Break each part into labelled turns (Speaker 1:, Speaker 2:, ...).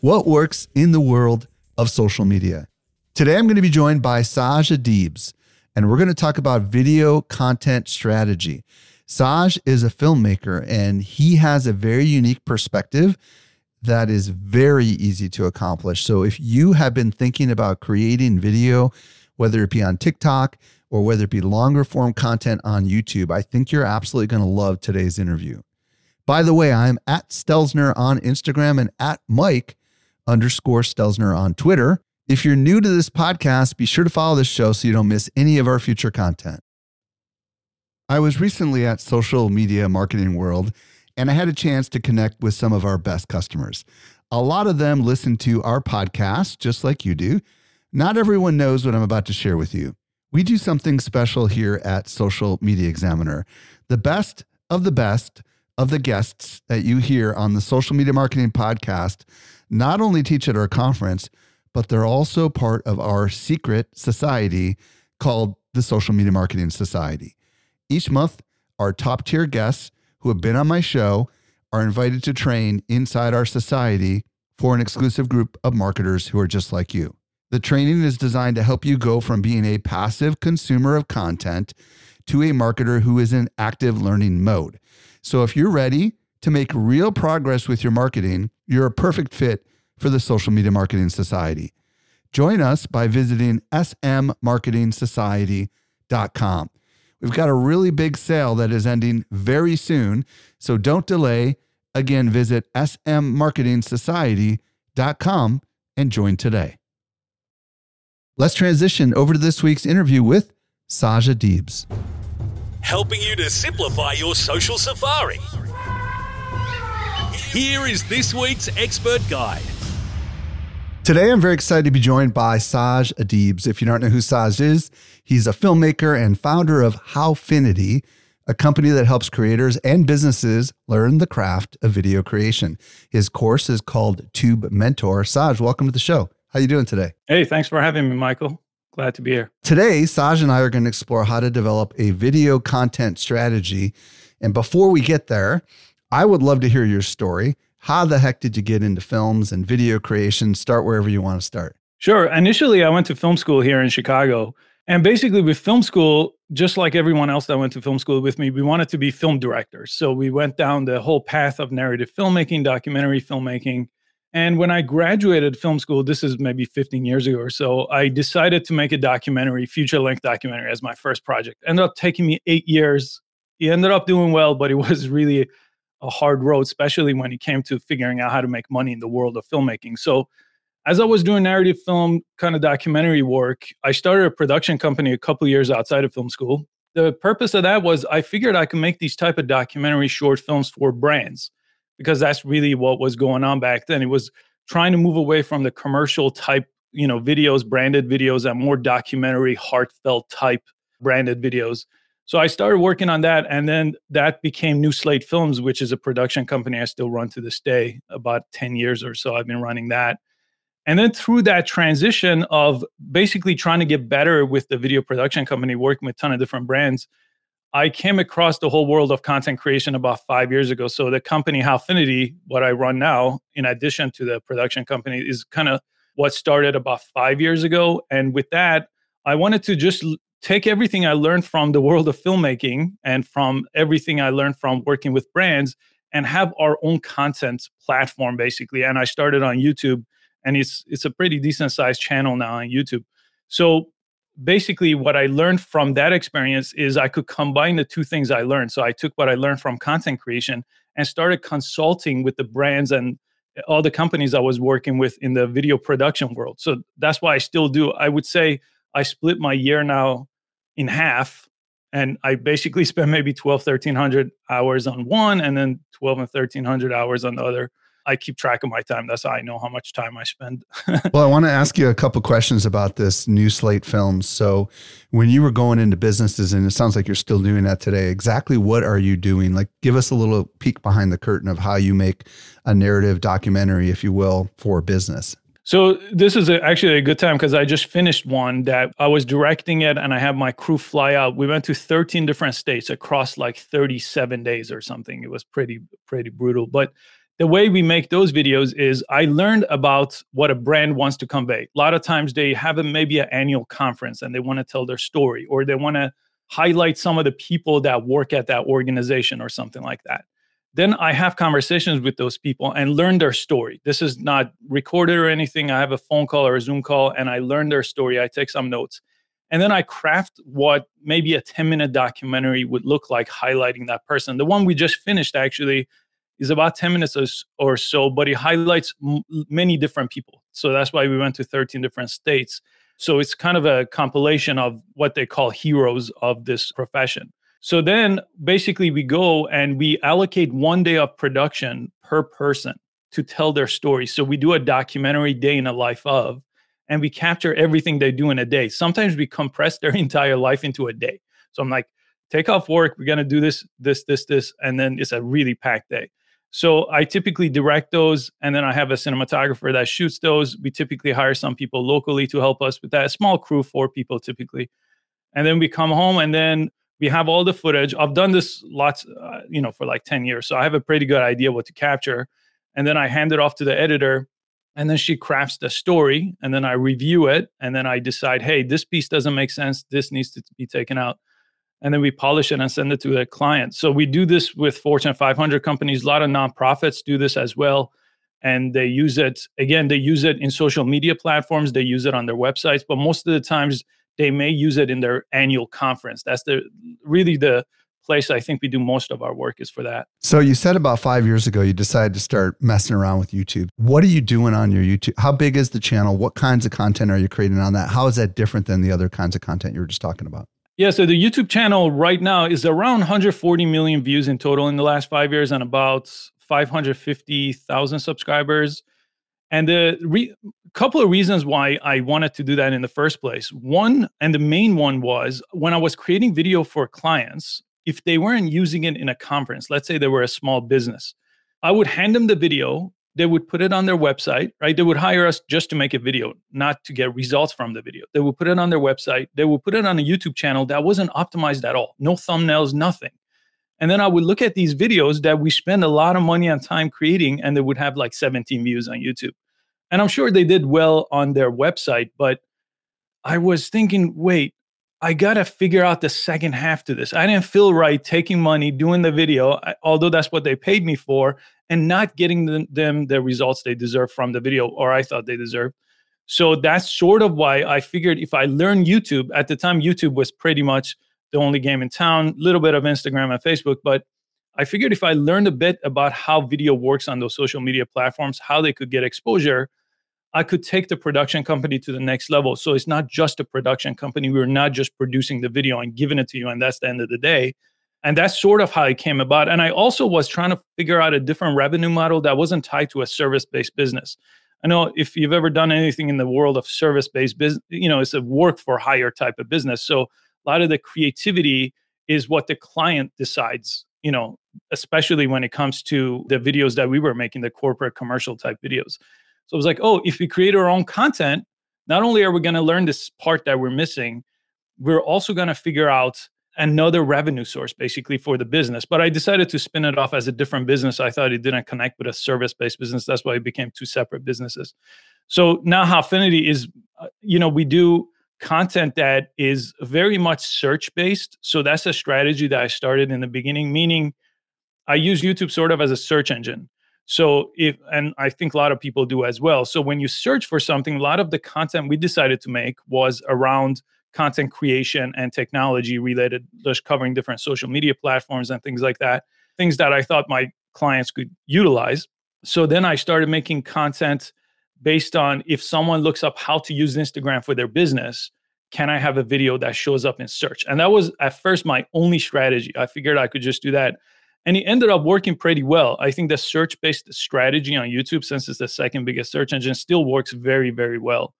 Speaker 1: what works in the world of social media. Today, I'm going to be joined by Saj Adibs and we're going to talk about video content strategy. Saj is a filmmaker and he has a very unique perspective that is very easy to accomplish. So if you have been thinking about creating video, whether it be on TikTok or whether it be longer form content on YouTube, I think you're absolutely going to love today's interview. By the way, I'm at Stelzner on Instagram and at Mike underscore Stelzner on Twitter. If you're new to this podcast, be sure to follow this show so you don't miss any of our future content. I was recently at Social Media Marketing World and I had a chance to connect with some of our best customers. A lot of them listen to our podcast just like you do. Not everyone knows what I'm about to share with you. We do something special here at Social Media Examiner. The best of the best of the guests that you hear on the Social Media Marketing Podcast not only teach at our conference, but they're also part of our secret society called the Social Media Marketing Society. Each month, our top tier guests who have been on my show are invited to train inside our society for an exclusive group of marketers who are just like you. The training is designed to help you go from being a passive consumer of content to a marketer who is in active learning mode. So if you're ready to make real progress with your marketing, you're a perfect fit for the Social Media Marketing Society. Join us by visiting smmarketingsociety.com. We've got a really big sale that is ending very soon, so don't delay. Again, visit smmarketingsociety.com and join today. Let's transition over to this week's interview with Saj Adibs.
Speaker 2: Helping you to simplify your social safari. Here is this week's expert guide.
Speaker 1: Today, I'm very excited to be joined by Saj Adibs. If you don't know who Saj is, he's a filmmaker and founder of Howfinity, a company that helps creators and businesses learn the craft of video creation. His course is called Tube Mentor. Saj, welcome to the show. How are you doing today?
Speaker 3: Hey, thanks for having me, Michael. Glad to be here.
Speaker 1: Today, Saj and I are going to explore how to develop a video content strategy. And before we get there, I would love to hear your story. How the heck did you get into films and video creation? Start wherever you want to start.
Speaker 3: Sure. Initially, I went to film school here in Chicago. And basically, with film school, just like everyone else that went to film school with me, we wanted to be film directors. So we went down the whole path of narrative filmmaking, documentary filmmaking. And when I graduated film school, this is maybe 15 years ago or so, I decided to make a documentary, feature length documentary, as my first project. Ended up taking me eight years. It ended up doing well, but it was really a hard road, especially when it came to figuring out how to make money in the world of filmmaking. So, as I was doing narrative film kind of documentary work, I started a production company a couple years outside of film school. The purpose of that was I figured I could make these type of documentary short films for brands because that's really what was going on back then. It was trying to move away from the commercial type, you know, videos, branded videos, and more documentary, heartfelt type branded videos. So I started working on that, and then that became New Slate Films, which is a production company I still run to this day. About ten years or so, I've been running that. And then through that transition of basically trying to get better with the video production company, working with a ton of different brands, I came across the whole world of content creation about five years ago. So the company Howfinity, what I run now, in addition to the production company, is kind of what started about five years ago. And with that, I wanted to just take everything I learned from the world of filmmaking and from everything I learned from working with brands and have our own content platform basically. And I started on YouTube and it's it's a pretty decent sized channel now on YouTube. So basically what I learned from that experience is I could combine the two things I learned. So I took what I learned from content creation and started consulting with the brands and all the companies I was working with in the video production world. So that's why I still do. I would say I split my year now in half and I basically spend maybe 12 1300 hours on one and then 12 and 1300 hours on the other. I keep track of my time. That's how I know how much time I spend.
Speaker 1: well, I want to ask you a couple questions about this new slate films. So, when you were going into businesses, and it sounds like you're still doing that today, exactly what are you doing? Like, give us a little peek behind the curtain of how you make a narrative documentary, if you will, for business.
Speaker 3: So this is a, actually a good time because I just finished one that I was directing it and I have my crew fly out. We went to 13 different states across like 37 days or something. It was pretty pretty brutal, but the way we make those videos is I learned about what a brand wants to convey. A lot of times they have a, maybe an annual conference and they want to tell their story or they want to highlight some of the people that work at that organization or something like that. Then I have conversations with those people and learn their story. This is not recorded or anything. I have a phone call or a Zoom call and I learn their story. I take some notes. And then I craft what maybe a 10 minute documentary would look like highlighting that person. The one we just finished actually is about 10 minutes or so, but it highlights m- many different people. So that's why we went to 13 different states. So it's kind of a compilation of what they call heroes of this profession. So then basically we go and we allocate one day of production per person to tell their story. So we do a documentary day in a life of, and we capture everything they do in a day. Sometimes we compress their entire life into a day. So I'm like, take off work, we're gonna do this, this, this, this, and then it's a really packed day. So I typically direct those, and then I have a cinematographer that shoots those. We typically hire some people locally to help us with that. A small crew, four people typically, and then we come home, and then we have all the footage. I've done this lots, uh, you know, for like ten years, so I have a pretty good idea what to capture. And then I hand it off to the editor, and then she crafts the story, and then I review it, and then I decide, hey, this piece doesn't make sense. This needs to be taken out and then we polish it and send it to the client. So we do this with Fortune 500 companies. A lot of nonprofits do this as well. And they use it, again, they use it in social media platforms, they use it on their websites, but most of the times they may use it in their annual conference. That's the really the place I think we do most of our work is for that.
Speaker 1: So you said about five years ago you decided to start messing around with YouTube. What are you doing on your YouTube? How big is the channel? What kinds of content are you creating on that? How is that different than the other kinds of content you were just talking about?
Speaker 3: Yeah, so the YouTube channel right now is around 140 million views in total in the last five years and about 550,000 subscribers. And the re- couple of reasons why I wanted to do that in the first place. One, and the main one was when I was creating video for clients, if they weren't using it in a conference, let's say they were a small business, I would hand them the video they would put it on their website, right? They would hire us just to make a video, not to get results from the video. They would put it on their website. They would put it on a YouTube channel that wasn't optimized at all, no thumbnails, nothing. And then I would look at these videos that we spend a lot of money and time creating, and they would have like 17 views on YouTube. And I'm sure they did well on their website, but I was thinking, wait, I got to figure out the second half to this. I didn't feel right taking money, doing the video, although that's what they paid me for, and not getting them, the results they deserve from the video or I thought they deserved. So that's sort of why I figured if I learn YouTube, at the time, YouTube was pretty much the only game in town, little bit of Instagram and Facebook. But I figured if I learned a bit about how video works on those social media platforms, how they could get exposure, I could take the production company to the next level. So it's not just a production company. We're not just producing the video and giving it to you, and that's the end of the day. And that's sort of how it came about. And I also was trying to figure out a different revenue model that wasn't tied to a service based business. I know if you've ever done anything in the world of service based business, you know, it's a work for hire type of business. So a lot of the creativity is what the client decides, you know, especially when it comes to the videos that we were making, the corporate commercial type videos. So it was like, oh, if we create our own content, not only are we going to learn this part that we're missing, we're also going to figure out another revenue source basically for the business. But I decided to spin it off as a different business. I thought it didn't connect with a service based business. That's why it became two separate businesses. So now Howfinity is, uh, you know, we do content that is very much search based. So that's a strategy that I started in the beginning, meaning I use YouTube sort of as a search engine. So if and I think a lot of people do as well. So when you search for something, a lot of the content we decided to make was around content creation and technology related, just covering different social media platforms and things like that. Things that I thought my clients could utilize. So then I started making content based on if someone looks up how to use Instagram for their business, can I have a video that shows up in search? And that was at first my only strategy. I figured I could just do that and it ended up working pretty well. I think the search based strategy on YouTube, since it's the second biggest search engine, still works very, very well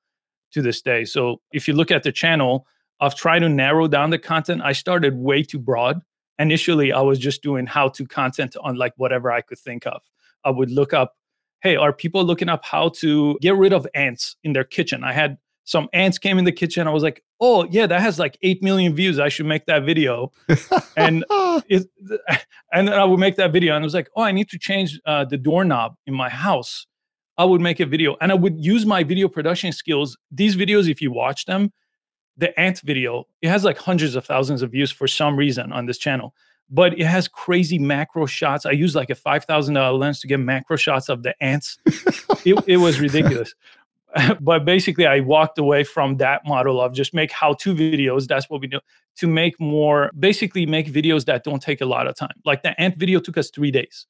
Speaker 3: to this day. So if you look at the channel, I've tried to narrow down the content. I started way too broad. Initially, I was just doing how to content on like whatever I could think of. I would look up, hey, are people looking up how to get rid of ants in their kitchen? I had some ants came in the kitchen. I was like, oh yeah, that has like eight million views. I should make that video. and it, and then I would make that video, and I was like, oh, I need to change uh, the doorknob in my house. I would make a video, and I would use my video production skills. These videos, if you watch them, the ant video, it has like hundreds of thousands of views for some reason on this channel. But it has crazy macro shots. I used like a five thousand dollar lens to get macro shots of the ants. it, it was ridiculous. but basically i walked away from that model of just make how to videos that's what we do to make more basically make videos that don't take a lot of time. Like the ant video took us three days.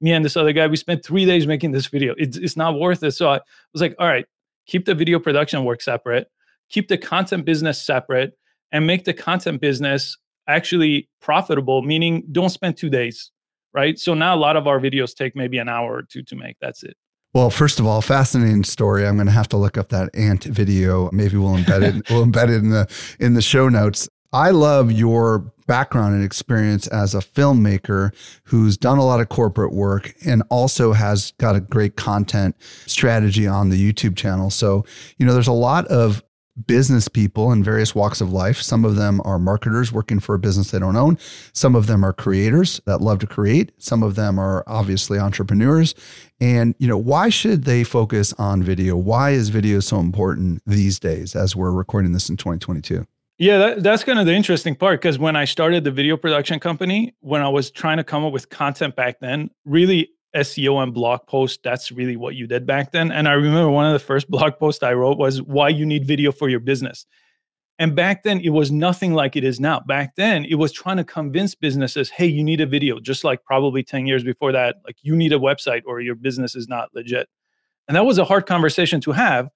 Speaker 3: Me and this other guy we spent three days making this video. It's, it's not worth it. So i was like all right keep the video production work separate keep the content business separate and make the content business actually profitable meaning don't spend two days right? So now a lot of our videos take maybe an hour or two to make. That's it
Speaker 1: well, first of all, fascinating story. I'm going to have to look up that ant video. Maybe we'll embed it. we'll embed it in the in the show notes. I love your background and experience as a filmmaker who's done a lot of corporate work and also has got a great content strategy on the YouTube channel. So, you know, there's a lot of business people in various walks of life. Some of them are marketers working for a business they don't own. Some of them are creators that love to create. Some of them are obviously entrepreneurs. And, you know, why should they focus on video? Why is video so important these days as we're recording this in 2022?
Speaker 3: Yeah, that, that's kind of the interesting part because when I started the video production company, when I was trying to come up with content back then, really SEO and blog post, that's really what you did back then. And I remember one of the first blog posts I wrote was why you need video for your business. And back then, it was nothing like it is now. Back then, it was trying to convince businesses, hey, you need a video, just like probably 10 years before that, like you need a website or your business is not legit. And that was a hard conversation to have.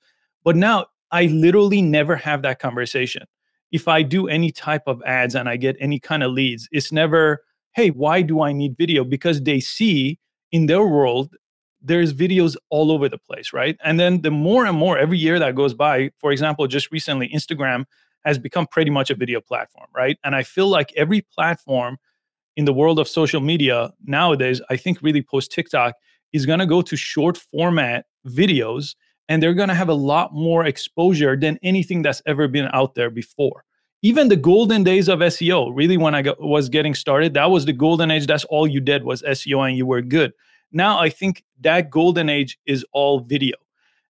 Speaker 3: But now I literally never have that conversation. If I do any type of ads and I get any kind of leads, it's never, hey, why do I need video? Because they see in their world, there's videos all over the place, right? And then the more and more every year that goes by, for example, just recently, Instagram has become pretty much a video platform, right? And I feel like every platform in the world of social media nowadays, I think really post TikTok, is going to go to short format videos and they're going to have a lot more exposure than anything that's ever been out there before. Even the golden days of SEO, really, when I got, was getting started, that was the golden age. That's all you did was SEO and you were good. Now I think that golden age is all video.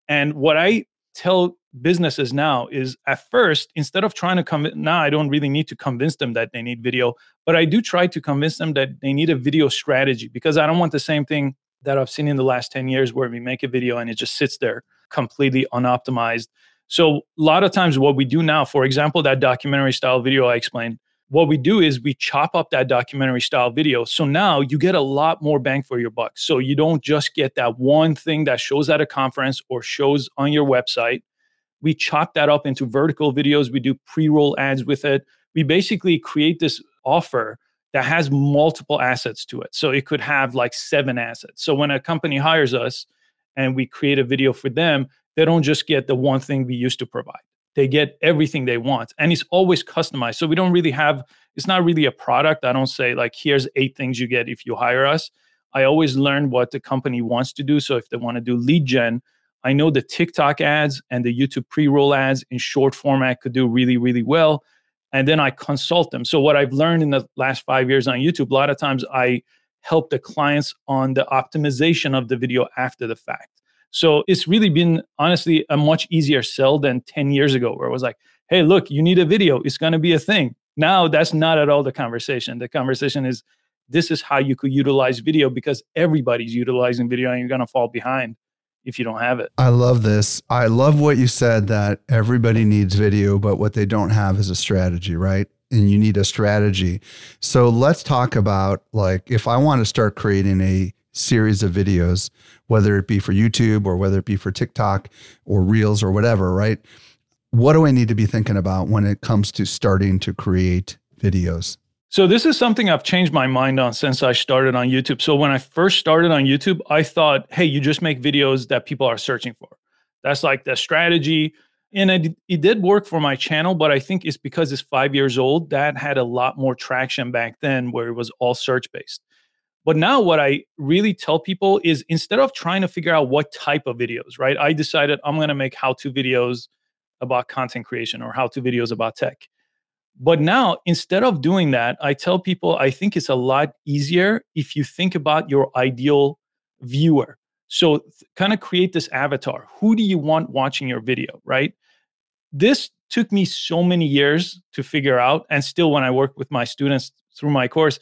Speaker 3: And what I tell businesses now is at first, instead of trying to come, now I don't really need to convince them that they need video, but I do try to convince them that they need a video strategy because I don't want the same thing that I've seen in the last 10 years where we make a video and it just sits there completely unoptimized. So a lot of times what we do now, for example, that documentary style video I explained, what we do is we chop up that documentary style video. So now you get a lot more bang for your buck. So you don't just get that one thing that shows at a conference or shows on your website. We chop that up into vertical videos. We do pre roll ads with it. We basically create this offer that has multiple assets to it. So it could have like seven assets. So when a company hires us and we create a video for them, they don't just get the one thing we used to provide. They get everything they want and it's always customized. So we don't really have it's not really a product. I don't say like here's eight things you get if you hire us. I always learn what the company wants to do. So if they want to do lead gen i know the tiktok ads and the youtube pre-roll ads in short format could do really really well and then i consult them. So what i've learned in the last five years on youtube a lot of times i help the clients on the optimization of the video after the fact so it's really been honestly a much easier sell than 10 years ago, where it was like, hey, look, you need a video, it's going to be a thing. Now that's not at all the conversation. The conversation is, this is how you could utilize video because everybody's utilizing video and you're going to fall behind if you don't have it.
Speaker 1: I love this. I love what you said that everybody needs video, but what they don't have is a strategy, right? And you need a strategy. So let's talk about like if I want to start creating a series of videos, whether it be for YouTube or whether it be for TikTok or Reels or whatever, right? What do I need to be thinking about when it comes to starting to create videos?
Speaker 3: So this is something I've changed my mind on since I started on YouTube. So when I first started on YouTube, I thought, hey, you just make videos that people are searching for. That's like the strategy. And it, it did work for my channel, but I think it's because it's five years old. That had a lot more traction back then where it was all search based. But now what I really tell people is instead of trying to figure out what type of videos, right? I decided I'm going to make how to videos about content creation or how to videos about tech. But now, instead of doing that, I tell people I think it's a lot easier if you think about your ideal viewer. So, th- kind of create this avatar. Who do you want watching your video, right? This took me so many years to figure out. And still, when I work with my students through my course,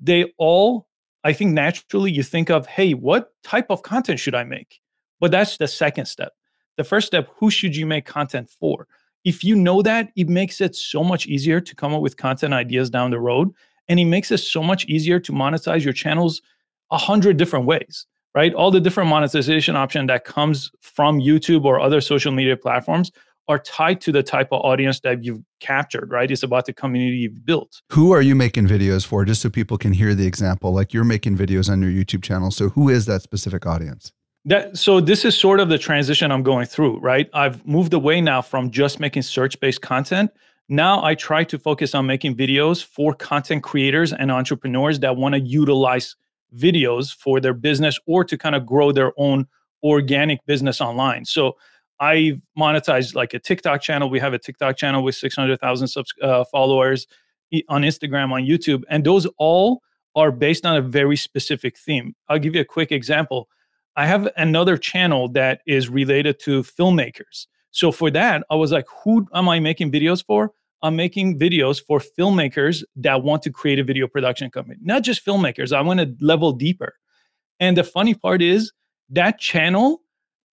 Speaker 3: they all, I think naturally you think of, hey, what type of content should I make? But that's the second step. The first step, who should you make content for? if you know that, it makes it so much easier to come up with content ideas down the road. And it makes it so much easier to monetize your channels a hundred different ways, right? All the different monetization option that comes from YouTube or other social media platforms are tied to the type of audience that you've captured, right? It's about the community you've built.
Speaker 1: Who are you making videos for? Just so people can hear the example. Like you're making videos on your YouTube channel. So who is that specific audience?
Speaker 3: That so this is sort of the transition I'm going through, right? I've moved away now from just making search-based content. Now I try to focus on making videos for content creators and entrepreneurs that want to utilize videos for their business or to kind of grow their own organic business online. So I monetize like a TikTok channel. We have a TikTok channel with 600,000 subs- uh, followers on Instagram, on YouTube, and those all are based on a very specific theme. I'll give you a quick example. I have another channel that is related to filmmakers. So for that, I was like, who am I making videos for? I'm making videos for filmmakers that want to create a video production company, not just filmmakers. I want to level deeper. And the funny part is that channel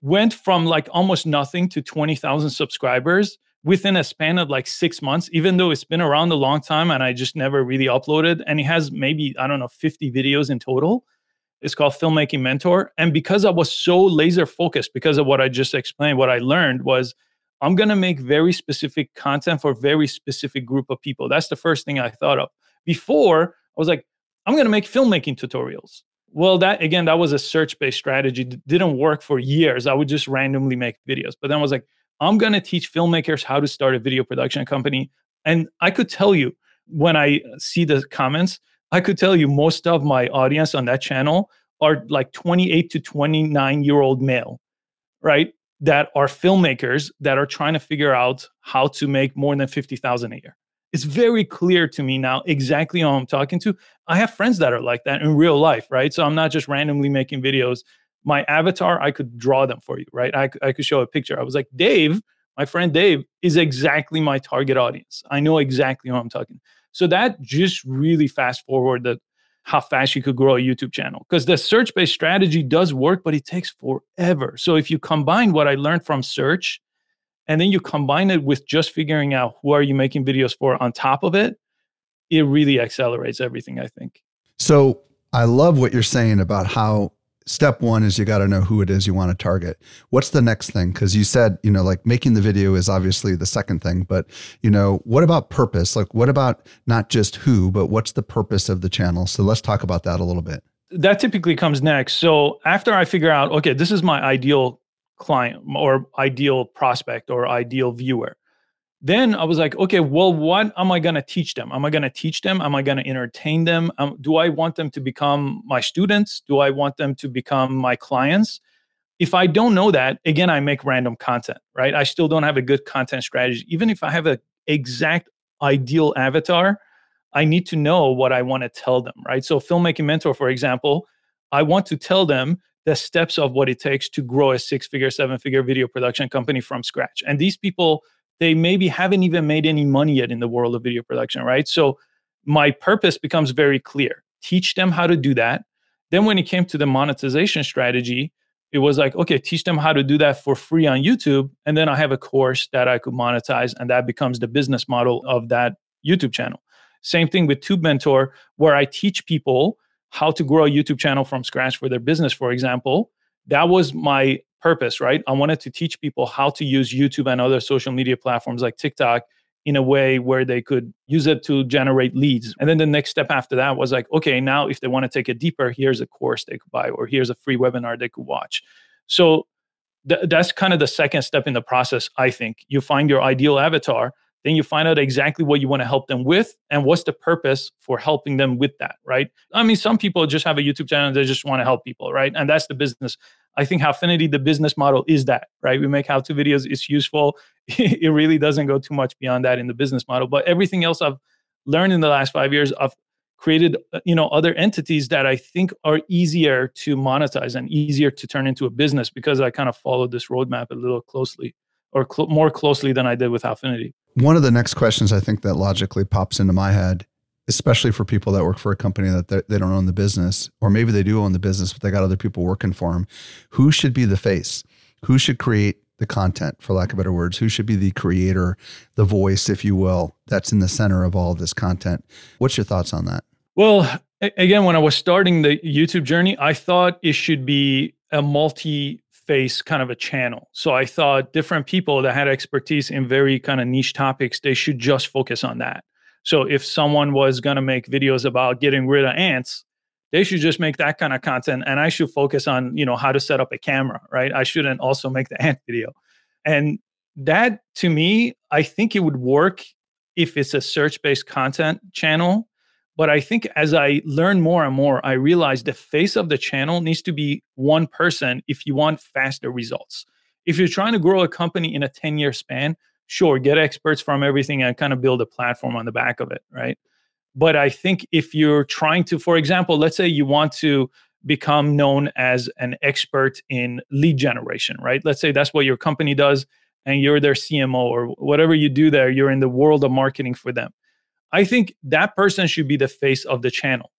Speaker 3: went from like almost nothing to 20,000 subscribers within a span of like six months, even though it's been around a long time and I just never really uploaded. And it has maybe, I don't know, 50 videos in total. It's called Filmmaking Mentor. And because I was so laser focused, because of what I just explained, what I learned was I'm going to make very specific content for very specific group of people. That's the first thing I thought of. Before, I was like, I'm going to make filmmaking tutorials. Well, that again, that was a search based strategy. didn't work for years. I would just randomly make videos. But then I was like, I'm going to teach filmmakers how to start a video production company. And I could tell you when I uh, see the comments, I could tell you most of my audience on that channel are like 28 to 29 year old male, right? That are filmmakers that are trying to figure out how to make more than 50,000 a year. It's very clear to me now exactly who I'm talking to. I have friends that are like that in real life, right? So I'm not just randomly making videos. My avatar, I could draw them for you, right? I, I could show a picture. I was like, Dave, my friend Dave, is exactly my target audience. I know exactly who I'm talking. So that just really fast forward that how fast you could grow a YouTube channel because the search based strategy does work, but it takes forever. So if you combine what I learned from search and then you combine it with just figuring out who are you making videos for on top of it, it really accelerates everything, I think.
Speaker 1: So I love what you're saying about how step one is you got to know who it is you want to target. What's the next thing? Because you said, you know, like making the video is obviously the second thing, but, you know, what about purpose? Like, what about not just who, but what's the purpose of the channel? So let's talk about that a little bit.
Speaker 3: That typically comes next. So after I figure out, okay, this is my ideal client or ideal prospect or ideal viewer then I was like, okay, well, what am I going to teach them? Am I going to teach them? Am I going to entertain them? Um, do I want them to become my students? Do I want them to become my clients? If I don't know that, again, I make random content, right? I still don't have a good content strategy. Even if I have an exact ideal avatar, I need to know what I want to tell them, right? So, Filmmaking Mentor, for example, I want to tell them the steps of what it takes to grow a six figure, seven figure video production company from scratch. And these people, they maybe haven't even made any money yet in the world of video production, right? So my purpose becomes very clear teach them how to do that. Then when it came to the monetization strategy, it was like, okay, teach them how to do that for free on YouTube. And then I have a course that I could monetize, and that becomes the business model of that YouTube channel. Same thing with Tube Mentor, where I teach people how to grow a YouTube channel from scratch for their business, for example. That was my purpose, right? I wanted to teach people how to use YouTube and other social media platforms like TikTok in a way where they could use it to generate leads. And then the next step after that was like, okay, now if they want to take it deeper, here's a course they could buy or here's a free webinar they could watch. So th- that's kind of the second step in the process, I think. You find your ideal avatar, then you find out exactly what you want to help them with and what's the purpose for helping them with that, right? I mean, some people just have a YouTube channel, they just want to help people, right? And that's the business. I think Howfinity, the business model is that, right? We make how to videos, it's useful. it really doesn't go too much beyond that in the business model. But everything else I've learned in the last five years, I've created, uh, you know, other entities that I think are easier to monetize and easier to turn into a business because I kind of followed this roadmap a little closely or cl- more closely than I did with Howfinity.
Speaker 1: One of the next questions I think that logically pops into my head especially for people that work for a company that they don't own the business, or maybe they do own the business, but they got other people working for them. Who should be the face? Who should create the content, for lack of better words? Who should be the creator, the voice, if you will, that's in the center of all of this content? What's your thoughts on that?
Speaker 3: Well, again, when I was starting the YouTube journey, I thought it should be a multi face kind of a channel. So I thought different people that had expertise in very kind of niche topics, they should just focus on that. So if someone was going to make videos about getting rid of ants, they should just make that kind of content and I should focus on, you know, how to set up a camera, right? I shouldn't also make the ant video. And that to me, I think it would work if it's a search-based content channel. But I think as I learn more and more, I realize the face of the channel needs to be one person if you want faster results. If you're trying to grow a company in a 10 year span, sure, get experts from everything and kind of build a platform on the back of it, right? But I think if you're trying to, for example, let's say you want to become known as an expert in lead generation, right? Let's say that's what your company does and you're their CMO or whatever you do there, you're in the world of marketing for them. I think that person should be the face of the channel.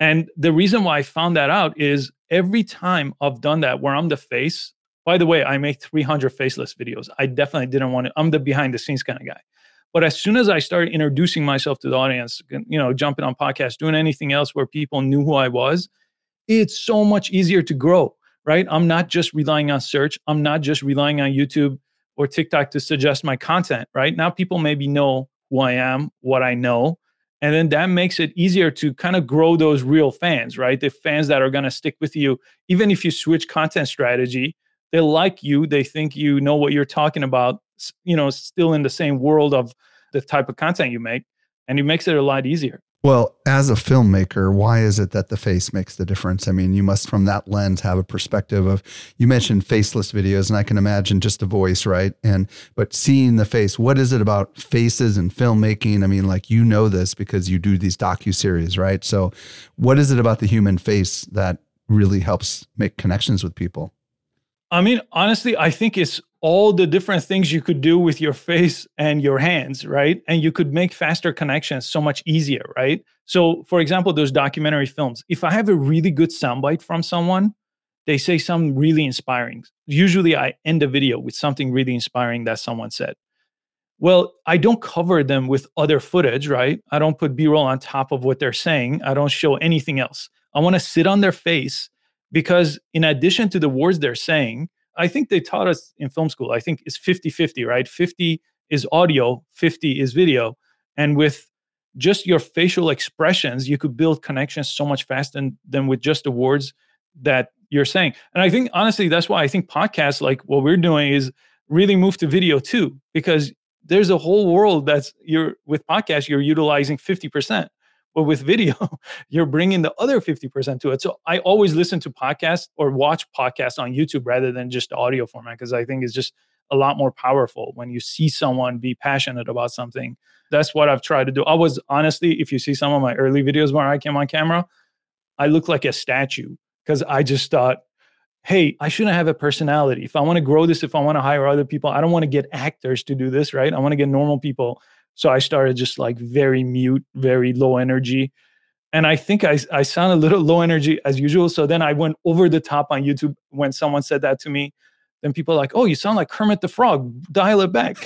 Speaker 3: And the reason why I found that out is every time I've done that where I'm the face, by the way, I make 300 faceless videos. I definitely didn't want to, I'm the behind the scenes kind of guy. But as soon as I started introducing myself to the audience, you know, jumping on podcasts, doing anything else where people knew who I was, it's so much easier to grow, right? I'm not just relying on search. I'm not just relying on YouTube or TikTok to suggest my content, right? Now people maybe know who I am, what I know. And then that makes it easier to kind of grow those real fans, right? The fans that are going to stick with you, even if you switch content strategy they like you they think you know what you're talking about you know still in the same world of the type of content you make and it makes it a lot easier
Speaker 1: well as a filmmaker why is it that the face makes the difference? I mean you must from that lens have a perspective of you mentioned faceless videos and i can imagine just a voice right? And but seeing the face what is it about faces and filmmaking? I mean like you know this because you do these docu series right? So what is it about the human face that really helps make connections with people
Speaker 3: I mean, honestly, I think it's all the different things you could do with your face and your hands, right? And you could make faster connections so much easier, right? So, for example, those documentary films, if I have a really good soundbite from someone, they say something really inspiring. Usually, I end the video with something really inspiring that someone said. Well, I don't cover them with other footage, right? I don't put B roll on top of what they're saying. I don't show anything else. I want to sit on their face because in addition to the words they're saying i think they taught us in film school i think it's 50-50 right? 50 is audio 50 is video. And with just your facial expressions you could build connections so much faster than, than with just the words that you're saying. And i think honestly that's why i think podcasts like what we're doing is really move to video too because there's a whole world that's you're with podcasts you're utilizing 50% but with video, you're bringing the other 50% to it. So I always listen to podcasts or watch podcasts on YouTube rather than just audio format because I think it's just a lot more powerful when you see someone be passionate about something. That's what I've tried to do. I was honestly, if you see some of my early videos where I came on camera, I look like a statue because I just thought, hey, I shouldn't have a personality. If I want to grow this, if I want to hire other people, I don't want to get actors to do this, right? I want to get normal people so I started just like very mute, very low energy. And I think I, I sound a little low energy as usual. So then I went over the top on YouTube when someone said that to me. Then people are like, oh, you sound like Kermit the Frog. Dial it back.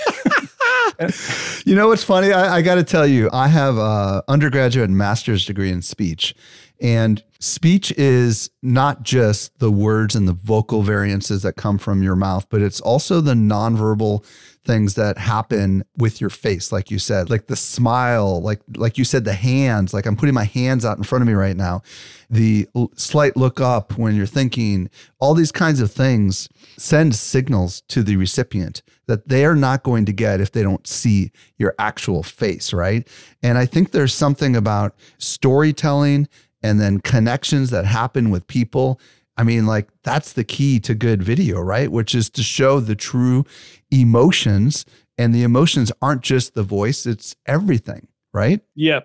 Speaker 1: you know what's funny? I, I got to tell you, I have a undergraduate and master's degree in speech. And speech is not just the words and the vocal variances that come from your mouth, but it's also the nonverbal things that happen with your face like you said like the smile like like you said the hands like i'm putting my hands out in front of me right now. The slight look up when you're thinking all these kinds of things send signals to the recipient that they are not going to get if they don't see your actual face right? And i think there's something about storytelling and then connections that happen with people I mean, like that's the key to good video, right? Which is to show the true emotions. And the emotions aren't just the voice, it's everything, right?
Speaker 3: Yeah.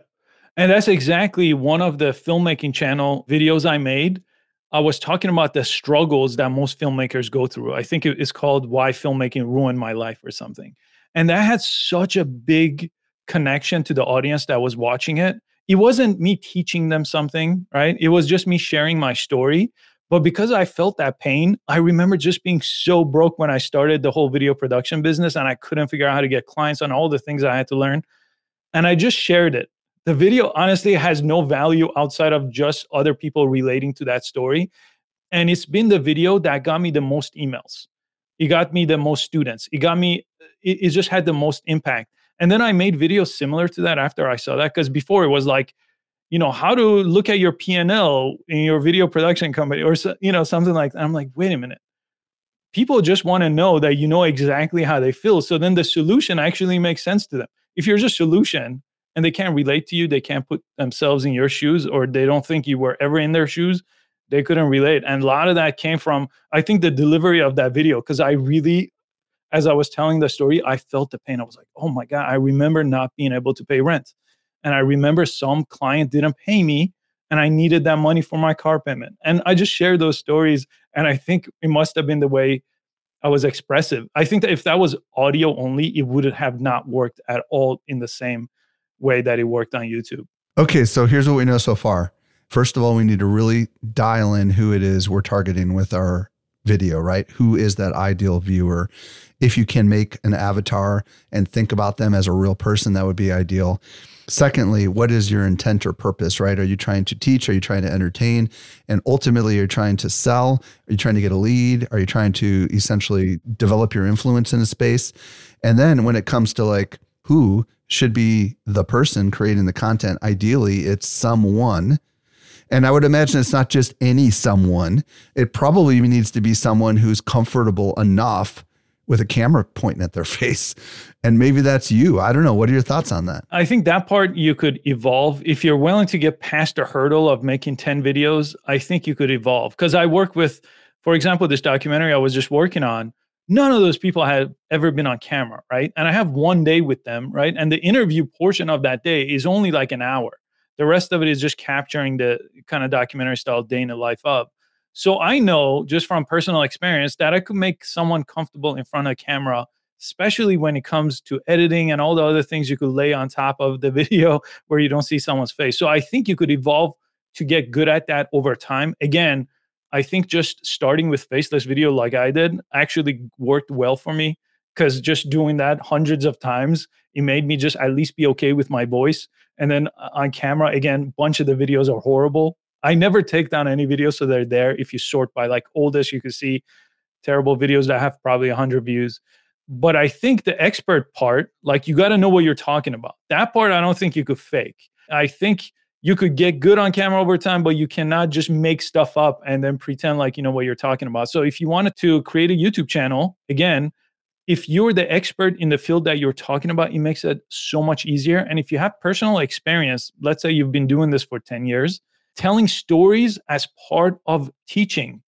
Speaker 3: And that's exactly one of the filmmaking channel videos I made. I was talking about the struggles that most filmmakers go through. I think it's called Why Filmmaking Ruined My Life or something. And that had such a big connection to the audience that was watching it. It wasn't me teaching them something, right? It was just me sharing my story. But because I felt that pain, I remember just being so broke when I started the whole video production business and I couldn't figure out how to get clients on all the things I had to learn. And I just shared it. The video honestly has no value outside of just other people relating to that story. And it's been the video that got me the most emails. It got me the most students. It got me, it, it just had the most impact. And then I made videos similar to that after I saw that. Because before it was like, you know how to look at your p&l in your video production company or you know something like that. I'm like wait a minute. People just want to know that you know exactly how they feel. So then the solution actually makes sense to them. If you're just solution and they can't relate to you they can't put themselves in your shoes or they don't think you were ever in their shoes they couldn't relate. And a lot of that came from i think the delivery of that video because i really as i was telling the story i felt the pain. I was like oh my god i remember not being able to pay rent and I remember some client didn't pay me and I needed that money for my car payment. And I just shared those stories. And I think it must have been the way I was expressive. I think that if that was audio only, it would have not worked at all in the same way that it worked on YouTube.
Speaker 1: Okay, so here's what we know so far. First of all, we need to really dial in who it is we're targeting with our video, right? Who is that ideal viewer? If you can make an avatar and think about them as a real person, that would be ideal. Secondly, what is your intent or purpose, right? Are you trying to teach? Are you trying to entertain? And ultimately, you're you trying to sell? Are you trying to get a lead? Are you trying to essentially develop your influence in a space? And then when it comes to like who should be the person creating the content, ideally, it's someone. And I would imagine it's not just any someone. It probably needs to be someone who's comfortable enough with a camera pointing at their face. And maybe that's you. I don't know. What are your thoughts on that?
Speaker 3: I think that part you could evolve. If you're willing to get past the hurdle of making 10 videos, I think you could evolve. Because I work with, for example, this documentary I was just working on. None of those people had ever been on camera, right? And I have one day with them, right? And the interview portion of that day is only like an hour. The rest of it is just capturing the kind of documentary style day in the life of. So I know just from personal experience that I could make someone comfortable in front of a camera, especially when it comes to editing and all the other things you could lay on top of the video where you don't see someone's face. So I think you could evolve to get good at that over time. Again, I think just starting with faceless video like I did actually worked well for me because just doing that hundreds of times, it made me just at least be okay with my voice. And then uh, on camera, again, bunch of the videos are horrible. I never take down any videos, so they're there. If you sort by like oldest, you can see terrible videos that have probably 100 views. But I think the expert part, like you got to know what you're talking about. That part, I don't think you could fake. I think you could get good on camera over time, but you cannot just make stuff up and then pretend like you know what you're talking about. So if you wanted to create a YouTube channel, again, if you're the expert in the field that you're talking about, it makes it so much easier. And if you have personal experience, let's say you've been doing this for 10 years, telling stories as part of teaching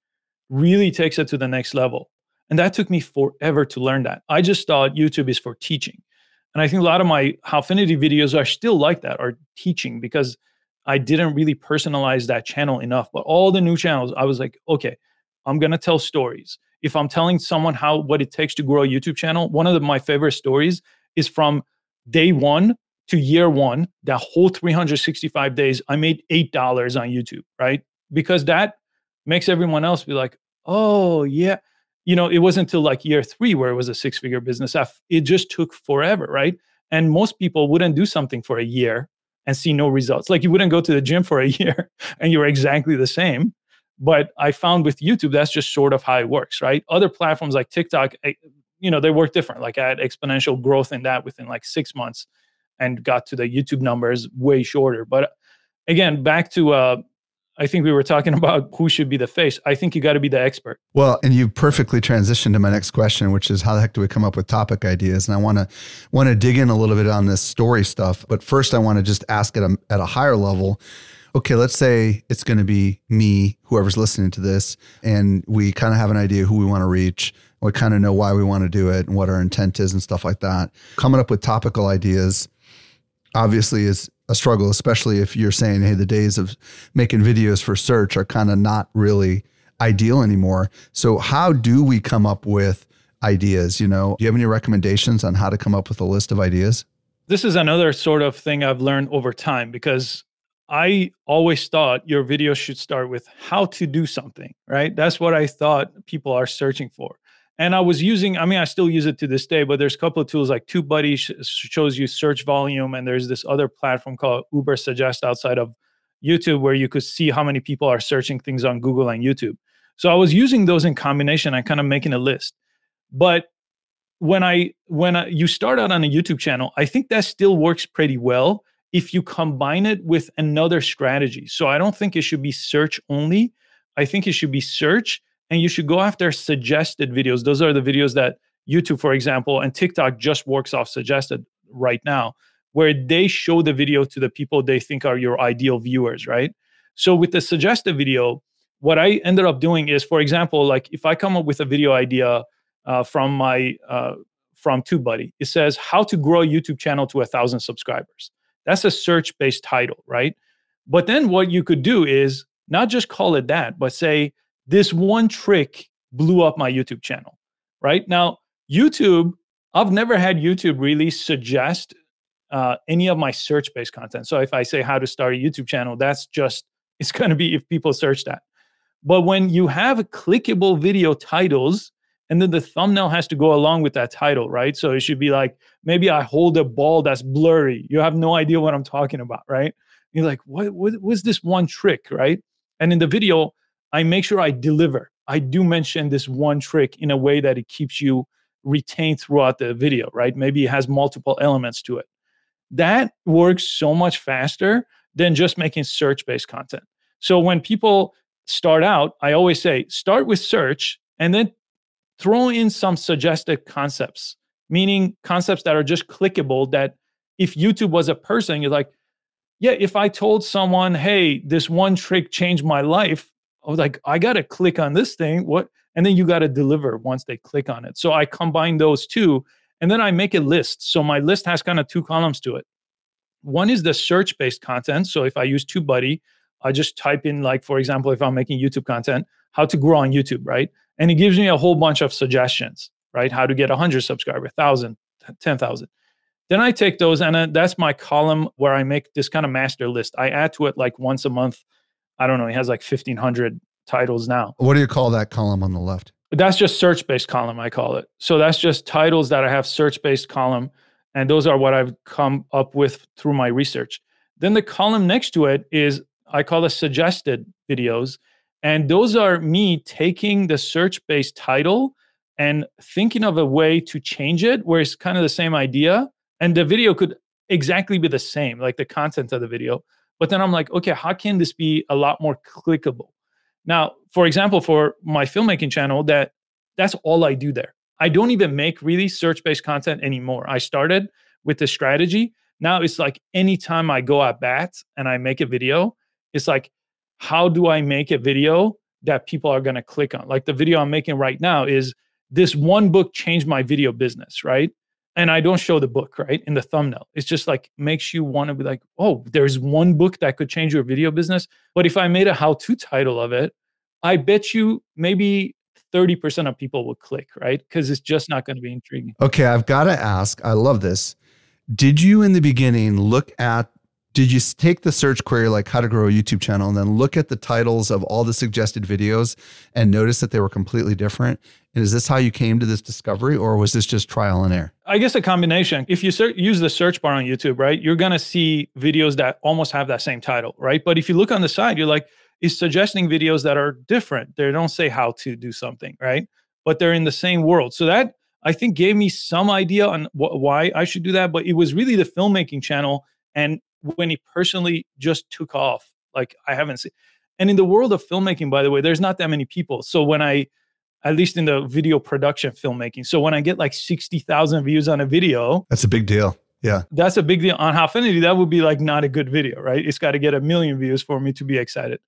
Speaker 3: really takes it to the next level. And that took me forever to learn that. I just thought YouTube is for teaching. And I think a lot of my Howfinity videos are still like that, are teaching because I didn't really personalize that channel enough. But all the new channels, I was like, okay, I'm gonna tell stories. If I'm telling someone how what it takes to grow a YouTube channel, one of the, my favorite stories is from day one to year one, that whole 365 days, I made $8 on YouTube, right? Because that makes everyone else be like, oh, yeah. You know, it wasn't until like year three where it was a six figure business. It just took forever, right? And most people wouldn't do something for a year and see no results. Like you wouldn't go to the gym for a year and you're exactly the same. But I found with YouTube, that's just sort of how it works, right? Other platforms like TikTok, eh, you know, they work different. Like I had exponential growth in that within like six months and got to the YouTube numbers way shorter. But again, back to uh, I think we were talking about who should be the face. I think you got to be the expert.
Speaker 1: Well, and you perfectly transitioned to my next question, which is how the heck do we come up with topic ideas? And I want to want to dig in a little bit on this story stuff, but first I want to just ask at a at a higher level. Okay, let's say it's going to be me, whoever's listening to this, and we kind of have an idea who we want to reach. We kind of know why we want to do it and what our intent is and stuff like that. Coming up with topical ideas obviously is a struggle, especially if you're saying, hey, the days of making videos for search are kind of not really ideal anymore. So, how do we come up with ideas? You know, do you have any recommendations on how to come up with a list of ideas?
Speaker 3: This is another sort of thing I've learned over time because I always thought your video should start with how to do something, right? That's what I thought people are searching for. And I was using, I mean, I still use it to this day, but there's a couple of tools like TubeBuddy sh- shows you search volume, and there's this other platform called Ubersuggest outside of YouTube where you could see how many people are searching things on Google and YouTube. So I was using those in combination and kind of making a list. But when I when I, you start out on a YouTube channel, I think that still works pretty well if you combine it with another strategy. So I don't think it should be search only. I think it should be search and you should go after suggested videos. Those are the videos that YouTube, for example, and TikTok just works off suggested right now, where they show the video to the people they think are your ideal viewers, right? So with the suggested video, what I ended up doing is, for example, like if I come up with a video idea uh, from my uh, from TubeBuddy, it says how to grow a YouTube channel to a thousand subscribers. That's a search-based title, right? But then what you could do is not just call it that, but say this one trick blew up my YouTube channel. Right now, YouTube, I've never had YouTube really suggest uh, any of my search based content. So if I say how to start a YouTube channel, that's just, it's going to be if people search that. But when you have clickable video titles, and then the thumbnail has to go along with that title, right? So it should be like, maybe I hold a ball that's blurry. You have no idea what I'm talking about, right? You're like, what, what was this one trick, right? And in the video, I make sure I deliver. I do mention this one trick in a way that it keeps you retained throughout the video, right? Maybe it has multiple elements to it. That works so much faster than just making search based content. So when people start out, I always say start with search and then throw in some suggested concepts, meaning concepts that are just clickable. That if YouTube was a person, you're like, yeah, if I told someone, hey, this one trick changed my life, I was like, I got to click on this thing. What? And then you got to deliver once they click on it. So I combine those two and then I make a list. So my list has kind of two columns to it. One is the search based content. So if I use TubeBuddy, I just type in, like, for example, if I'm making YouTube content, how to grow on YouTube, right? And it gives me a whole bunch of suggestions, right? How to get 100 subscribers, 1,000, 10,000. Then I take those and that's my column where I make this kind of master list. I add to it like once a month I don't know, he has like 1500 titles now.
Speaker 1: What do you call that column on the left?
Speaker 3: That's just search based column, I call it. So that's just titles that I have search based column. And those are what I've come up with through my research. Then the column next to it is, I call it suggested videos. And those are me taking the search based title and thinking of a way to change it where it's kind of the same idea. And the video could exactly be the same, like the content of the video. But then I'm like, okay, how can this be a lot more clickable? Now, for example, for my filmmaking channel, that that's all I do there. I don't even make really search-based content anymore. I started with the strategy. Now it's like anytime I go at bat and I make a video, it's like, how do I make a video that people are going to click on? Like the video I'm making right now is this one book changed my video business, right? And I don't show the book, right? In the thumbnail. It's just like makes you want to be like, oh, there's one book that could change your video business. But if I made a how to title of it, I bet you maybe 30% of people will click, right? Because it's just not going to be intriguing.
Speaker 1: Okay, I've got to ask. I love this. Did you in the beginning look at did you take the search query like how to grow a YouTube channel and then look at the titles of all the suggested videos and notice that they were completely different? And is this how you came to this discovery or was this just trial and error?
Speaker 3: I guess a combination. If you search, use the search bar on YouTube, right, you're going to see videos that almost have that same title, right? But if you look on the side, you're like, it's suggesting videos that are different. They don't say how to do something, right? But they're in the same world. So that I think gave me some idea on wh- why I should do that. But it was really the filmmaking channel and when he personally just took off. Like I haven't seen. And in the world of filmmaking, by the way, there's not that many people. So when I, at least in the video production filmmaking, so when I get like sixty thousand views on a video,
Speaker 1: that's a big deal. Yeah,
Speaker 3: that's a big deal. On Howfinity, that would be like not a good video, right? It's got to get a million views for me to be excited.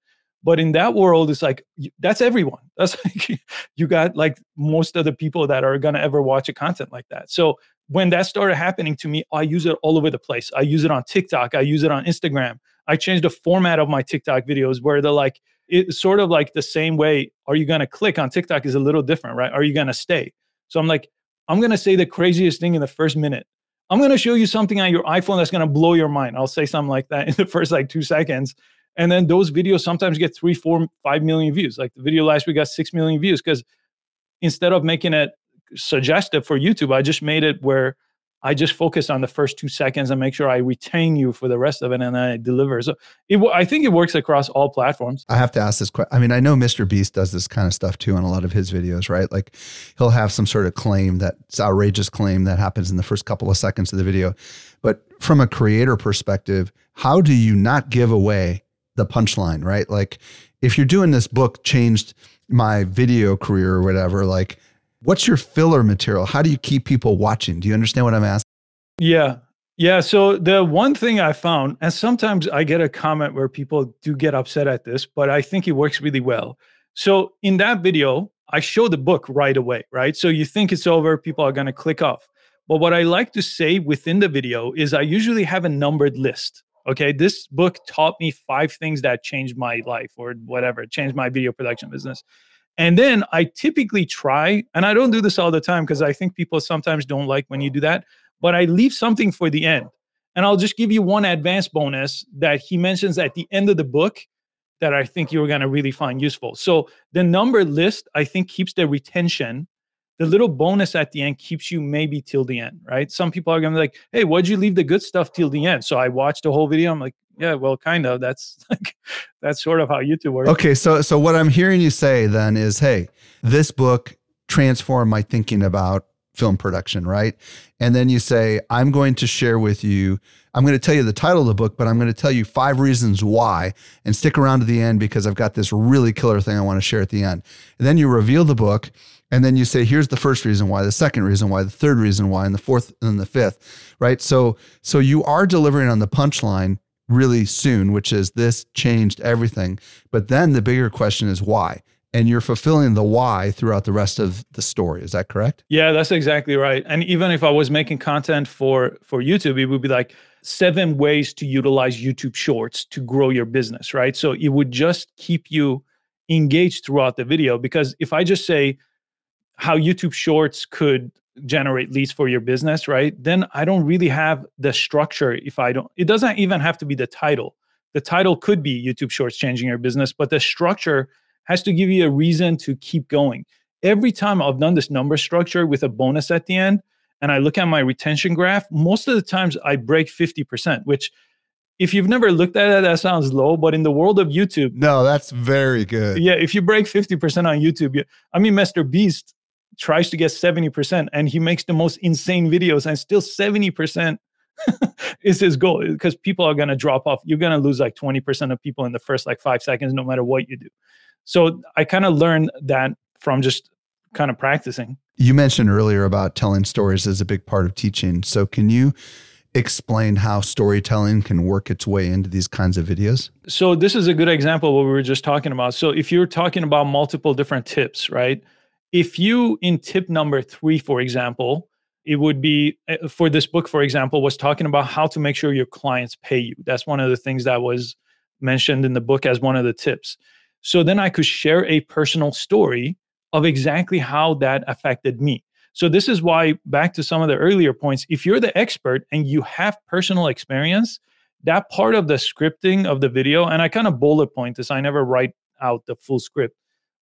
Speaker 3: But in that world, it's like that's everyone. That's like you got like most of the people that are gonna ever watch a content like that. So when that started happening to me, I use it all over the place. I use it on TikTok. I use it on Instagram. I changed the format of my TikTok videos where they're like, it's sort of like the same way. Are you going to click on TikTok is a little different, right? Are you going to stay? So I'm like, I'm going to say the craziest thing in the first minute. I'm going to show you something on your iPhone that's going to blow your mind. I'll say something like that in the first like two seconds. And then those videos sometimes get three, four, five million views. Like the video last week got six million views because instead of making it suggestive for YouTube. I just made it where I just focus on the first two seconds and make sure I retain you for the rest of it, and then I deliver. So it, I think it works across all platforms.
Speaker 1: I have to ask this question. I mean, I know Mr. Beast does this kind of stuff too on a lot of his videos, right? Like he'll have some sort of claim that's outrageous claim that happens in the first couple of seconds of the video. But from a creator perspective, how do you not give away the punchline, right? Like if you're doing this book changed my video career or whatever, like What's your filler material? How do you keep people watching? Do you understand what I'm asking?
Speaker 3: Yeah. Yeah. So the one thing I found, and sometimes I get a comment where people do get upset at this, but I think it works really well. So in that video, I show the book right away, right? So you think it's over, people are going to click off. But what I like to say within the video is I usually have a numbered list. Okay. This book taught me five things that changed my life or whatever, changed my video production business. And then I typically try, and I don't do this all the time because I think people sometimes don't like when you do that, but I leave something for the end. And I'll just give you one advanced bonus that he mentions at the end of the book that I think you're going to really find useful. So the number list, I think, keeps the retention. The little bonus at the end keeps you maybe till the end, right? Some people are going to be like, hey, why'd you leave the good stuff till the end? So I watched the whole video. I'm like, yeah, well, kind of. That's like that's sort of how YouTube works.
Speaker 1: Okay, so so what I'm hearing you say then is, hey, this book transformed my thinking about film production, right? And then you say, I'm going to share with you, I'm going to tell you the title of the book, but I'm going to tell you five reasons why and stick around to the end because I've got this really killer thing I want to share at the end. And then you reveal the book and then you say, here's the first reason why, the second reason why, the third reason why, and the fourth and the fifth, right? So so you are delivering on the punchline really soon, which is this changed everything. But then the bigger question is why? And you're fulfilling the why throughout the rest of the story. Is that correct?
Speaker 3: Yeah, that's exactly right. And even if I was making content for for YouTube, it would be like seven ways to utilize YouTube Shorts to grow your business, right? So it would just keep you engaged throughout the video because if I just say how YouTube Shorts could generate leads for your business, right? Then I don't really have the structure if I don't, it doesn't even have to be the title. The title could be YouTube Shorts Changing Your Business, but the structure has to give you a reason to keep going. Every time I've done this number structure with a bonus at the end, and I look at my retention graph, most of the times I break 50%, which if you've never looked at it, that sounds low. But in the world of YouTube,
Speaker 1: no, that's very good.
Speaker 3: Yeah, if you break 50% on YouTube, you, I mean, Mr. Beast tries to get 70% and he makes the most insane videos and still 70% is his goal because people are going to drop off you're going to lose like 20% of people in the first like 5 seconds no matter what you do so i kind of learned that from just kind of practicing
Speaker 1: you mentioned earlier about telling stories as a big part of teaching so can you explain how storytelling can work its way into these kinds of videos?
Speaker 3: So this is a good example of what we were just talking about. So if you're talking about multiple different tips, right? If you in tip number three for example it would be uh, for this book for example was talking about how to make sure your clients pay you. That's one of the things that was mentioned in the book as one of the tips. So then i could share a personal story of exactly how that affected me. So this is why back to some of the earlier points, if you're the expert and you have personal experience, that part of the scripting of the video, and I kind of bullet point this, I never write out the full script,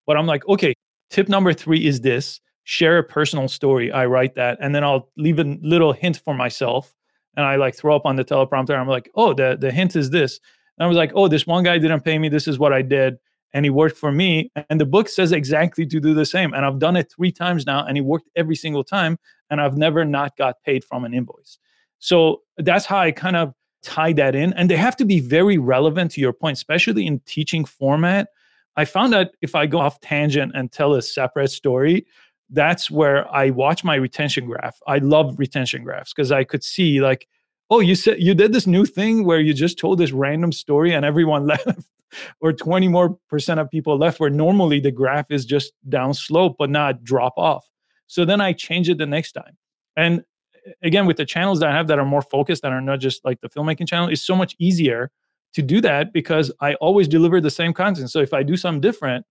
Speaker 3: but I'm like, okay, tip number three is this share a personal story. I write that, and then I'll leave a little hint for myself. And I like throw up on the teleprompter. I'm like, oh, the, the hint is this. And I was like, oh, this one guy didn't pay me. This is what I did and he worked for me. And the book says exactly to do the same. And I've done it three times now, and he worked every single time, and I've never not got paid from an invoice. So that's how I kind of tie that in. And they have to be very relevant to your point, especially in teaching format. I found that if I go off tangent and tell a separate story, that's where I watch my retention graph. I love retention graphs because I could see like, oh, you said you did this new thing where you just told this random story and everyone left or 20 more percent of people left where normally the graph is just down slope but not drop off so then i change it the next time and again with the channels that i have that are more focused that are not just like the filmmaking channel it's so much easier to do that because i always deliver the same content so if i do something different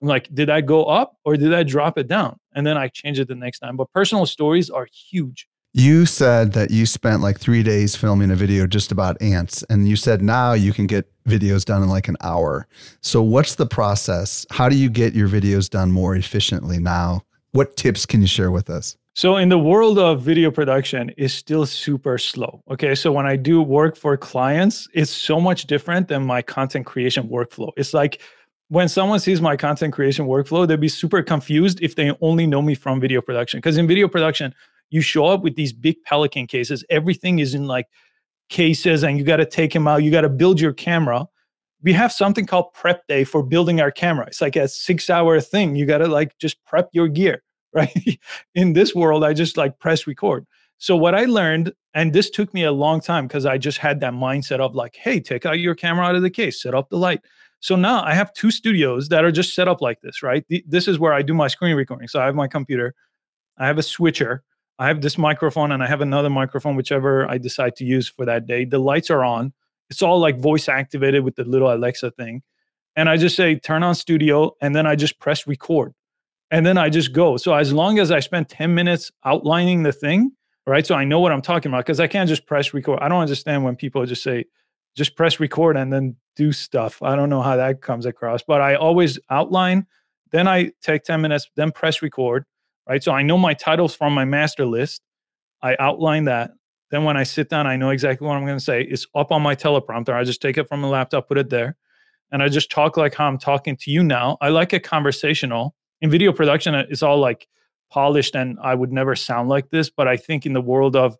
Speaker 3: i'm like did i go up or did i drop it down and then i change it the next time but personal stories are huge
Speaker 1: you said that you spent like three days filming a video just about ants, and you said now you can get videos done in like an hour. So, what's the process? How do you get your videos done more efficiently now? What tips can you share with us?
Speaker 3: So, in the world of video production, is still super slow. Okay, so when I do work for clients, it's so much different than my content creation workflow. It's like when someone sees my content creation workflow, they'd be super confused if they only know me from video production. Because in video production, you show up with these big Pelican cases. Everything is in like cases, and you got to take them out. You got to build your camera. We have something called prep day for building our camera. It's like a six hour thing. You got to like just prep your gear, right? in this world, I just like press record. So what I learned, and this took me a long time because I just had that mindset of like, hey, take out your camera out of the case, set up the light. So now I have two studios that are just set up like this, right? This is where I do my screen recording. So I have my computer, I have a switcher, I have this microphone and I have another microphone, whichever I decide to use for that day. The lights are on. It's all like voice activated with the little Alexa thing. And I just say, turn on studio, and then I just press record. And then I just go. So as long as I spend 10 minutes outlining the thing, right? So I know what I'm talking about because I can't just press record. I don't understand when people just say, just press record and then do stuff. I don't know how that comes across, but I always outline. Then I take 10 minutes, then press record right? So I know my titles from my master list. I outline that. Then when I sit down, I know exactly what I'm going to say. It's up on my teleprompter. I just take it from the laptop, put it there, and I just talk like how I'm talking to you now. I like it conversational. In video production, uh, it's all like polished, and I would never sound like this. But I think in the world of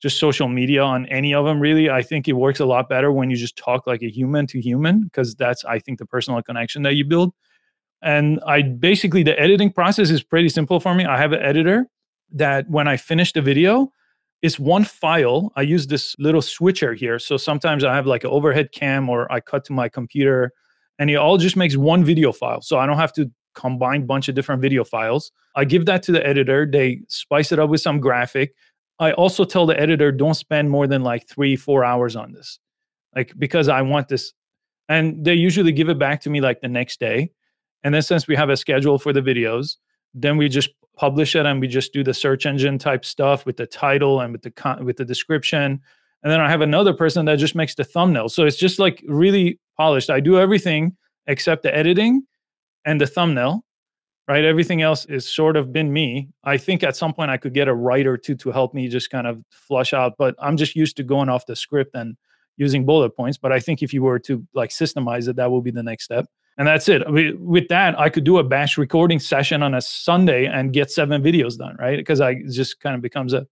Speaker 3: just social media on any of them, really, I think it works a lot better when you just talk like a human to human, because that's, I think, the personal connection that you build. And I basically, the editing process is pretty simple for me. I have an editor that when I finish the video, it's one file. I use this little switcher here. So sometimes I have like an overhead cam or I cut to my computer and it all just makes one video file. So I don't have to combine a bunch of different video files. I give that to the editor. They spice it up with some graphic. I also tell the editor, don't spend more than like three, four hours on this. Like, because I want this. And they usually give it back to me like the next day. And then since we have a schedule for the videos, then we just publish it and we just do the search engine type stuff with the title and with the con- with the description. And then I have another person that just makes the thumbnail. So it's just like really polished. I do everything except the editing and the thumbnail. Right? Everything else is sort of been me. I think at some point I could get a writer too to help me just kind of flush out, but I'm just used to going off the script and using bullet points. But I think if you were to like systemize it, that will be the next step and that's it. With that, I could do a batch recording session on a Sunday and get seven videos done, right? Because I just kind of becomes a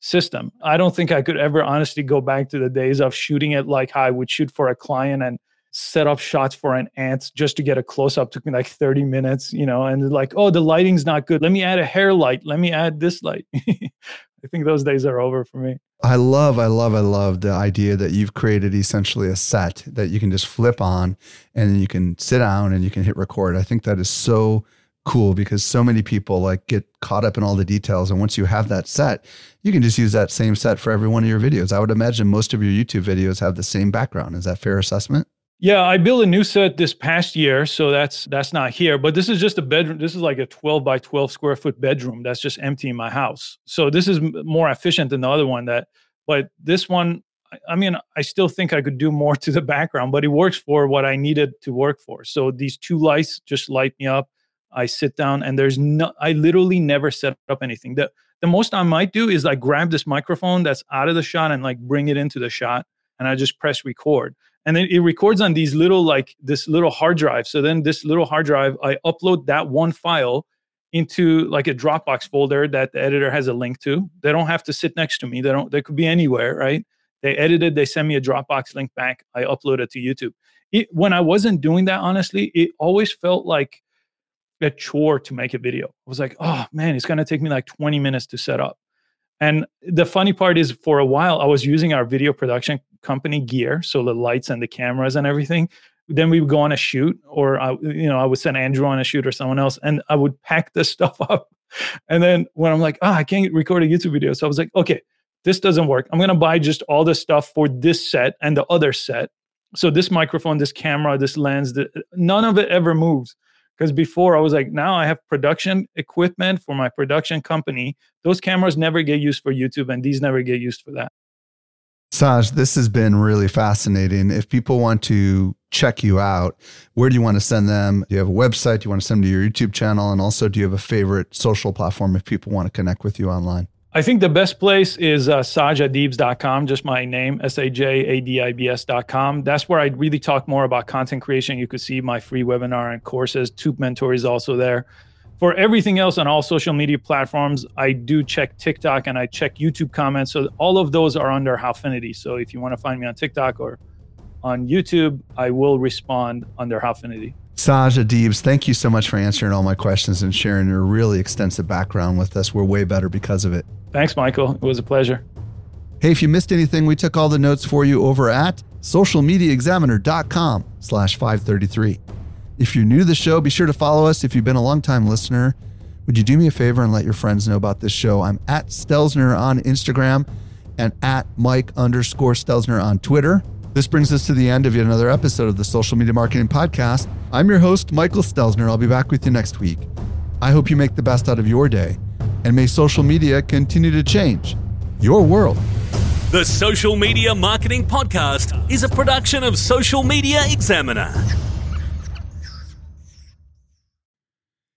Speaker 3: system. I don't think I could ever honestly go back to the days of shooting it like I would shoot for a client and set up shots for an ant just to get a close up took me like 30 minutes, you know, and like, oh, the lighting's not good. Let me add a hair light. Let me add this light. I think those days are over for me.
Speaker 1: I love, I love, I love the idea that you've created essentially a set that you can just flip on and you can sit down and you can hit record. I think that is so cool because so many people like get caught up in all the details. And once you have that set, you can just use that same set for every one of your videos. I would imagine most of your YouTube videos have the same background. Is that fair assessment?
Speaker 3: Yeah, I built a new set this past year, so that's that's not here. But this is just a bedroom. This is like a 12 by 12 square foot bedroom that's just empty in my house. So this is more efficient than the other one. That, but this one, I mean, I still think I could do more to the background, but it works for what I needed to work for. So these two lights just light me up. I sit down and there's no. I literally never set up anything. The the most I might do is like grab this microphone that's out of the shot and like bring it into the shot, and I just press record and then it records on these little like this little hard drive. So then this little hard drive i upload that one file into like a dropbox folder that the editor has a link to. They don't have to sit next to me. They don't they could be anywhere right? They edit it they send me a dropbox link back. I upload it to youtube. It, when i wasn't doing that honestly it always felt like a chore to make a video. I was like oh man it's going to take me like 20 minutes to set up. And the funny part is, for a while, I was using our video production company gear, so the lights and the cameras and everything. Then we would go on a shoot, or I, you know, I would send Andrew on a shoot or someone else, and I would pack this stuff up. And then when I'm like, oh, I can't record a YouTube video, so I was like, okay, this doesn't work. I'm gonna buy just all the stuff for this set and the other set. So this microphone, this camera, this lens, the, none of it ever moves because before I was like, now I have production equipment for my production company. Those cameras never get used for YouTube, and these never get used for that.
Speaker 1: Saj, this has been really fascinating. If people want to check you out, where do you want to send them? Do you have a website? Do you want to send them to your YouTube channel? And also, do you have a favorite social platform if people want to connect with you online?
Speaker 3: I think the best place is uh, sajadibs.com, just my name, S A J A D I B S.com. That's where I really talk more about content creation. You could see my free webinar and courses. Tube Mentor is also there. For everything else on all social media platforms, I do check TikTok and I check YouTube comments. So all of those are under Howfinity. So if you want to find me on TikTok or on YouTube, I will respond under Howfinity.
Speaker 1: Saj Adibs, thank you so much for answering all my questions and sharing your really extensive background with us. We're way better because of it.
Speaker 3: Thanks, Michael. It was a pleasure.
Speaker 1: Hey, if you missed anything, we took all the notes for you over at socialmediaexaminer.com slash 533. If you're new to the show, be sure to follow us. If you've been a long-time listener, would you do me a favor and let your friends know about this show? I'm at Stelzner on Instagram and at Mike underscore Stelzner on Twitter. This brings us to the end of yet another episode of the Social Media Marketing Podcast. I'm your host, Michael Stelzner. I'll be back with you next week. I hope you make the best out of your day and may social media continue to change your world.
Speaker 2: The Social Media Marketing Podcast is a production of Social Media Examiner.